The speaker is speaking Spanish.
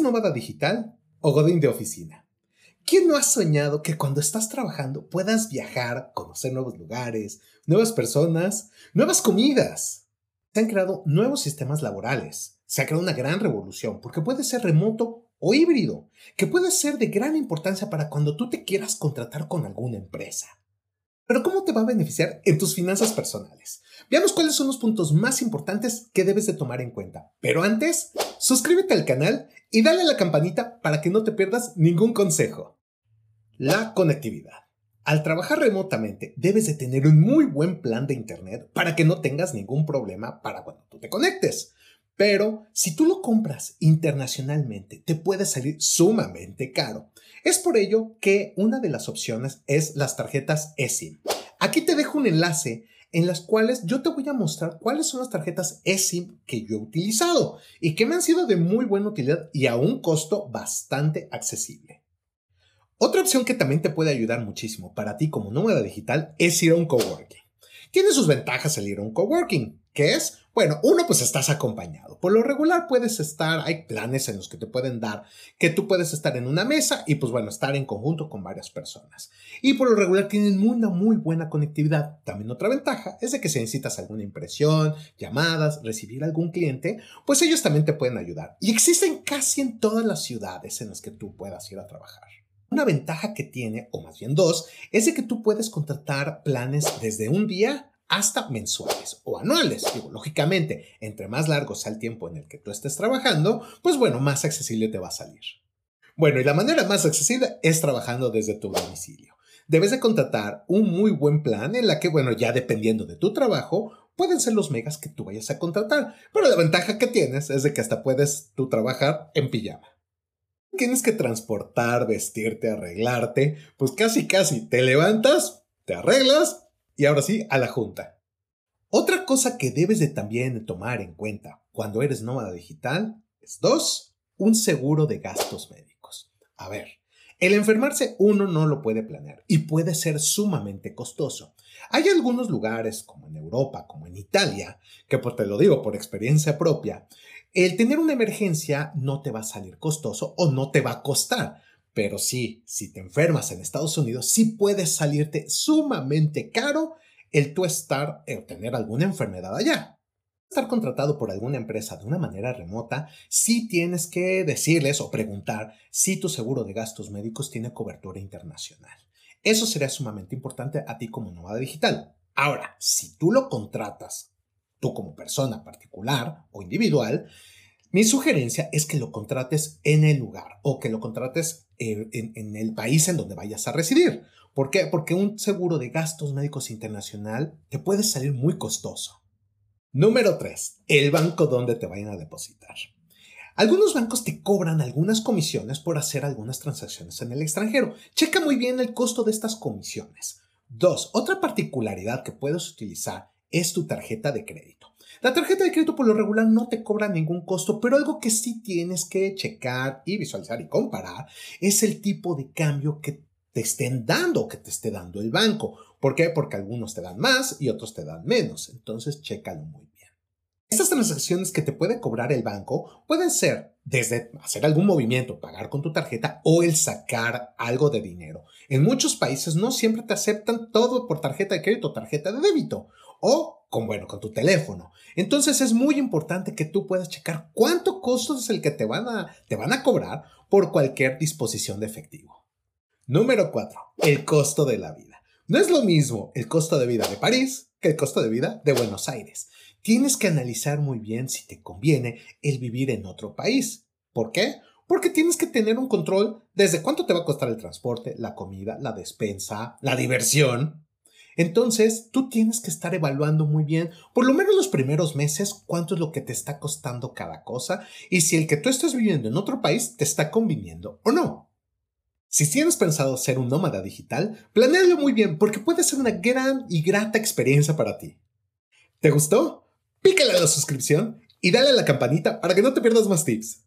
¿Eres nómada digital o godín de oficina? ¿Quién no ha soñado que cuando estás trabajando puedas viajar, conocer nuevos lugares, nuevas personas, nuevas comidas? Se han creado nuevos sistemas laborales. Se ha creado una gran revolución porque puede ser remoto o híbrido, que puede ser de gran importancia para cuando tú te quieras contratar con alguna empresa. Pero ¿cómo te va a beneficiar en tus finanzas personales? Veamos cuáles son los puntos más importantes que debes de tomar en cuenta. Pero antes, suscríbete al canal y dale a la campanita para que no te pierdas ningún consejo. La conectividad. Al trabajar remotamente, debes de tener un muy buen plan de Internet para que no tengas ningún problema para cuando tú te conectes. Pero si tú lo compras internacionalmente, te puede salir sumamente caro. Es por ello que una de las opciones es las tarjetas eSIM. Aquí te dejo un enlace en las cuales yo te voy a mostrar cuáles son las tarjetas eSIM que yo he utilizado y que me han sido de muy buena utilidad y a un costo bastante accesible. Otra opción que también te puede ayudar muchísimo para ti como nómada digital es ir a un coworking. Tiene sus ventajas el ir a un coworking, que es bueno, uno, pues estás acompañado. Por lo regular puedes estar, hay planes en los que te pueden dar que tú puedes estar en una mesa y pues bueno, estar en conjunto con varias personas. Y por lo regular tienen una muy buena conectividad. También otra ventaja es de que si necesitas alguna impresión, llamadas, recibir algún cliente, pues ellos también te pueden ayudar. Y existen casi en todas las ciudades en las que tú puedas ir a trabajar. Una ventaja que tiene, o más bien dos, es de que tú puedes contratar planes desde un día hasta mensuales o anuales. Lógicamente, entre más largo sea el tiempo en el que tú estés trabajando, pues bueno, más accesible te va a salir. Bueno, y la manera más accesible es trabajando desde tu domicilio. Debes de contratar un muy buen plan en la que, bueno, ya dependiendo de tu trabajo, pueden ser los megas que tú vayas a contratar. Pero la ventaja que tienes es de que hasta puedes tú trabajar en pijama. Tienes que transportar, vestirte, arreglarte, pues casi casi te levantas, te arreglas y ahora sí, a la junta. Otra cosa que debes de también tomar en cuenta cuando eres nómada digital es dos, un seguro de gastos médicos. A ver, el enfermarse uno no lo puede planear y puede ser sumamente costoso. Hay algunos lugares, como en Europa, como en Italia, que pues te lo digo por experiencia propia, el tener una emergencia no te va a salir costoso o no te va a costar. Pero sí, si te enfermas en Estados Unidos, sí puede salirte sumamente caro el tú estar o tener alguna enfermedad allá. Estar contratado por alguna empresa de una manera remota, sí tienes que decirles o preguntar si tu seguro de gastos médicos tiene cobertura internacional. Eso sería sumamente importante a ti como nómada digital. Ahora, si tú lo contratas, tú como persona particular o individual, mi sugerencia es que lo contrates en el lugar o que lo contrates eh, en, el país en donde vayas a residir. ¿Por qué? Porque un seguro de gastos médicos internacional te puede salir muy costoso. Número 3. El banco donde te vayan a depositar. Algunos bancos te cobran algunas comisiones por hacer algunas transacciones en el extranjero. Checa muy bien el costo de estas comisiones. 2. Otra particularidad que puedes utilizar es tu tarjeta de crédito. La tarjeta de crédito por lo regular no te cobra ningún costo, pero algo que sí tienes que checar y visualizar y comparar es el tipo de cambio que te estén dando, que te esté dando el banco. ¿Por qué? Porque algunos te dan más y otros te dan menos. Entonces, chécalo muy bien. Estas transacciones que te puede cobrar el banco pueden ser desde hacer algún movimiento, pagar con tu tarjeta o el sacar algo de dinero. En muchos países no siempre te aceptan todo por tarjeta de crédito tarjeta de débito o con, bueno, con tu teléfono. Entonces es muy importante que tú puedas checar cuánto costo es el que te van a, te van a cobrar por cualquier disposición de efectivo. Número 4. El costo de la vida. No es lo mismo el costo de vida de París que el costo de vida de Buenos Aires. Tienes que analizar muy bien si te conviene el vivir en otro país. ¿Por qué? Porque tienes que tener un control desde cuánto te va a costar el transporte, la comida, la despensa, la diversión, entonces, tú tienes que estar evaluando muy bien, por lo menos los primeros meses, cuánto es lo que te está costando cada cosa y si el que tú estás viviendo en otro país te está conviniendo o no. Si tienes pensado ser un nómada digital, planealo muy bien porque puede ser una gran y grata experiencia para ti. ¿Te gustó? Pícale a la suscripción y dale a la campanita para que no te pierdas más tips.